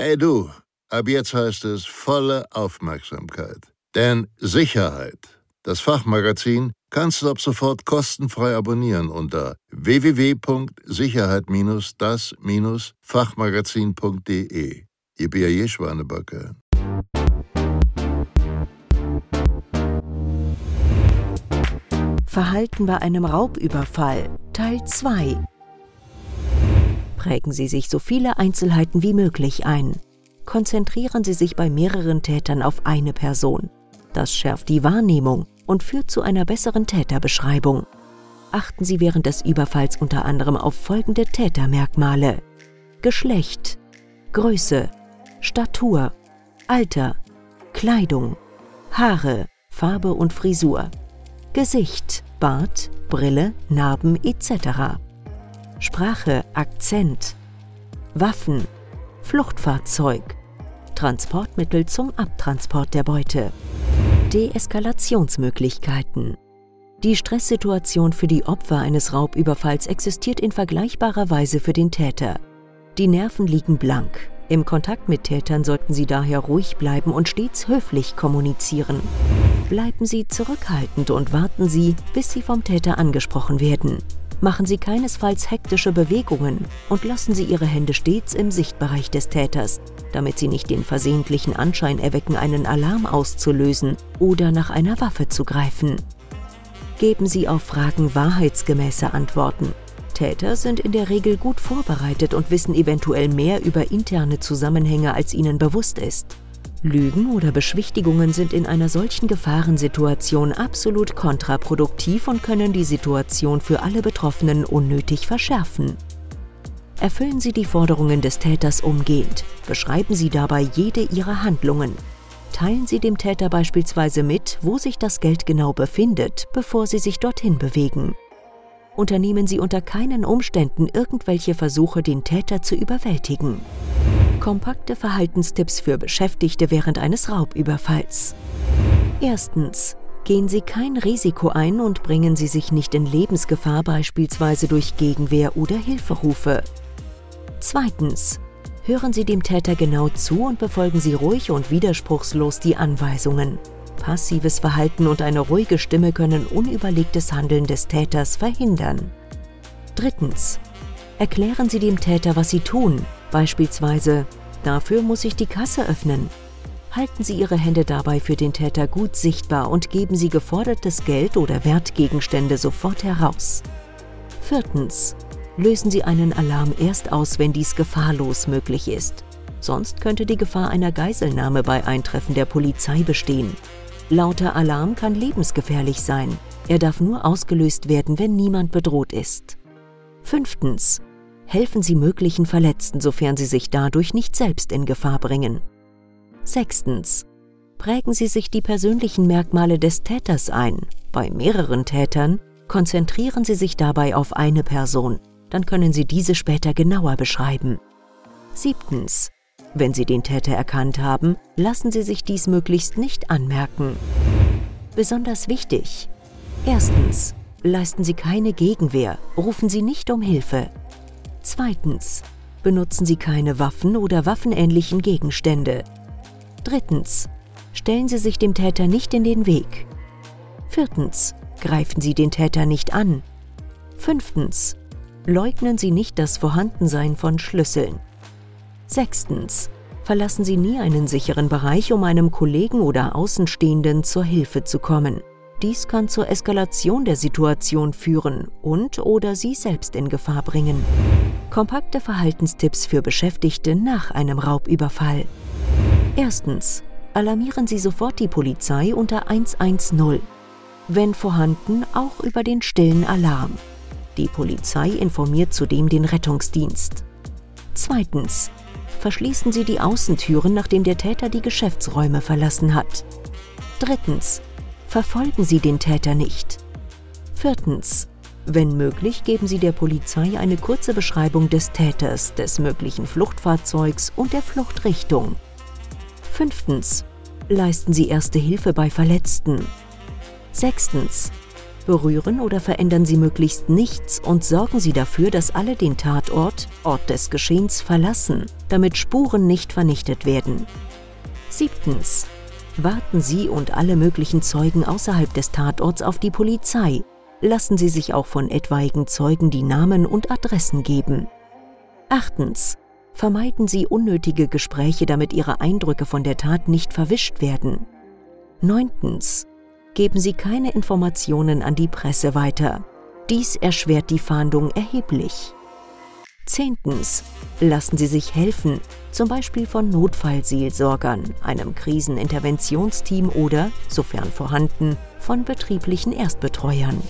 Hey du, ab jetzt heißt es volle Aufmerksamkeit. Denn Sicherheit, das Fachmagazin, kannst du ab sofort kostenfrei abonnieren unter www.sicherheit-das-fachmagazin.de. Ihr B.A.J. Schwanebacke. Verhalten bei einem Raubüberfall Teil 2 Prägen Sie sich so viele Einzelheiten wie möglich ein. Konzentrieren Sie sich bei mehreren Tätern auf eine Person. Das schärft die Wahrnehmung und führt zu einer besseren Täterbeschreibung. Achten Sie während des Überfalls unter anderem auf folgende Tätermerkmale. Geschlecht, Größe, Statur, Alter, Kleidung, Haare, Farbe und Frisur, Gesicht, Bart, Brille, Narben etc. Sprache, Akzent, Waffen, Fluchtfahrzeug, Transportmittel zum Abtransport der Beute, Deeskalationsmöglichkeiten. Die Stresssituation für die Opfer eines Raubüberfalls existiert in vergleichbarer Weise für den Täter. Die Nerven liegen blank. Im Kontakt mit Tätern sollten Sie daher ruhig bleiben und stets höflich kommunizieren. Bleiben Sie zurückhaltend und warten Sie, bis Sie vom Täter angesprochen werden. Machen Sie keinesfalls hektische Bewegungen und lassen Sie Ihre Hände stets im Sichtbereich des Täters, damit Sie nicht den versehentlichen Anschein erwecken, einen Alarm auszulösen oder nach einer Waffe zu greifen. Geben Sie auf Fragen wahrheitsgemäße Antworten. Täter sind in der Regel gut vorbereitet und wissen eventuell mehr über interne Zusammenhänge, als ihnen bewusst ist. Lügen oder Beschwichtigungen sind in einer solchen Gefahrensituation absolut kontraproduktiv und können die Situation für alle Betroffenen unnötig verschärfen. Erfüllen Sie die Forderungen des Täters umgehend. Beschreiben Sie dabei jede Ihrer Handlungen. Teilen Sie dem Täter beispielsweise mit, wo sich das Geld genau befindet, bevor Sie sich dorthin bewegen. Unternehmen Sie unter keinen Umständen irgendwelche Versuche, den Täter zu überwältigen. Kompakte Verhaltenstipps für Beschäftigte während eines Raubüberfalls. Erstens. Gehen Sie kein Risiko ein und bringen Sie sich nicht in Lebensgefahr beispielsweise durch Gegenwehr oder Hilferufe. Zweitens. Hören Sie dem Täter genau zu und befolgen Sie ruhig und widerspruchslos die Anweisungen. Passives Verhalten und eine ruhige Stimme können unüberlegtes Handeln des Täters verhindern. Drittens. Erklären Sie dem Täter, was Sie tun, Beispielsweise, dafür muss ich die Kasse öffnen. Halten Sie Ihre Hände dabei für den Täter gut sichtbar und geben Sie gefordertes Geld oder Wertgegenstände sofort heraus. Viertens. Lösen Sie einen Alarm erst aus, wenn dies gefahrlos möglich ist. Sonst könnte die Gefahr einer Geiselnahme bei Eintreffen der Polizei bestehen. Lauter Alarm kann lebensgefährlich sein. Er darf nur ausgelöst werden, wenn niemand bedroht ist. Fünftens helfen Sie möglichen Verletzten, sofern sie sich dadurch nicht selbst in Gefahr bringen. Sechstens. Prägen Sie sich die persönlichen Merkmale des Täters ein. Bei mehreren Tätern konzentrieren Sie sich dabei auf eine Person, dann können Sie diese später genauer beschreiben. Siebtens. Wenn Sie den Täter erkannt haben, lassen Sie sich dies möglichst nicht anmerken. Besonders wichtig. Erstens. Leisten Sie keine Gegenwehr, rufen Sie nicht um Hilfe. Zweitens. Benutzen Sie keine Waffen oder waffenähnlichen Gegenstände. Drittens. Stellen Sie sich dem Täter nicht in den Weg. Viertens. Greifen Sie den Täter nicht an. Fünftens. Leugnen Sie nicht das Vorhandensein von Schlüsseln. Sechstens. Verlassen Sie nie einen sicheren Bereich, um einem Kollegen oder Außenstehenden zur Hilfe zu kommen. Dies kann zur Eskalation der Situation führen und oder Sie selbst in Gefahr bringen. Kompakte Verhaltenstipps für Beschäftigte nach einem Raubüberfall. Erstens. Alarmieren Sie sofort die Polizei unter 110. Wenn vorhanden, auch über den stillen Alarm. Die Polizei informiert zudem den Rettungsdienst. Zweitens. Verschließen Sie die Außentüren, nachdem der Täter die Geschäftsräume verlassen hat. Drittens verfolgen Sie den Täter nicht. Viertens. Wenn möglich, geben Sie der Polizei eine kurze Beschreibung des Täters, des möglichen Fluchtfahrzeugs und der Fluchtrichtung. Fünftens. Leisten Sie erste Hilfe bei Verletzten. Sechstens. Berühren oder verändern Sie möglichst nichts und sorgen Sie dafür, dass alle den Tatort, Ort des Geschehens, verlassen, damit Spuren nicht vernichtet werden. Siebtens. Warten Sie und alle möglichen Zeugen außerhalb des Tatorts auf die Polizei. Lassen Sie sich auch von etwaigen Zeugen die Namen und Adressen geben. Achtens. Vermeiden Sie unnötige Gespräche, damit Ihre Eindrücke von der Tat nicht verwischt werden. Neuntens. Geben Sie keine Informationen an die Presse weiter. Dies erschwert die Fahndung erheblich. Zehntens. Lassen Sie sich helfen, zum Beispiel von Notfallseelsorgern, einem Kriseninterventionsteam oder, sofern vorhanden, von betrieblichen Erstbetreuern.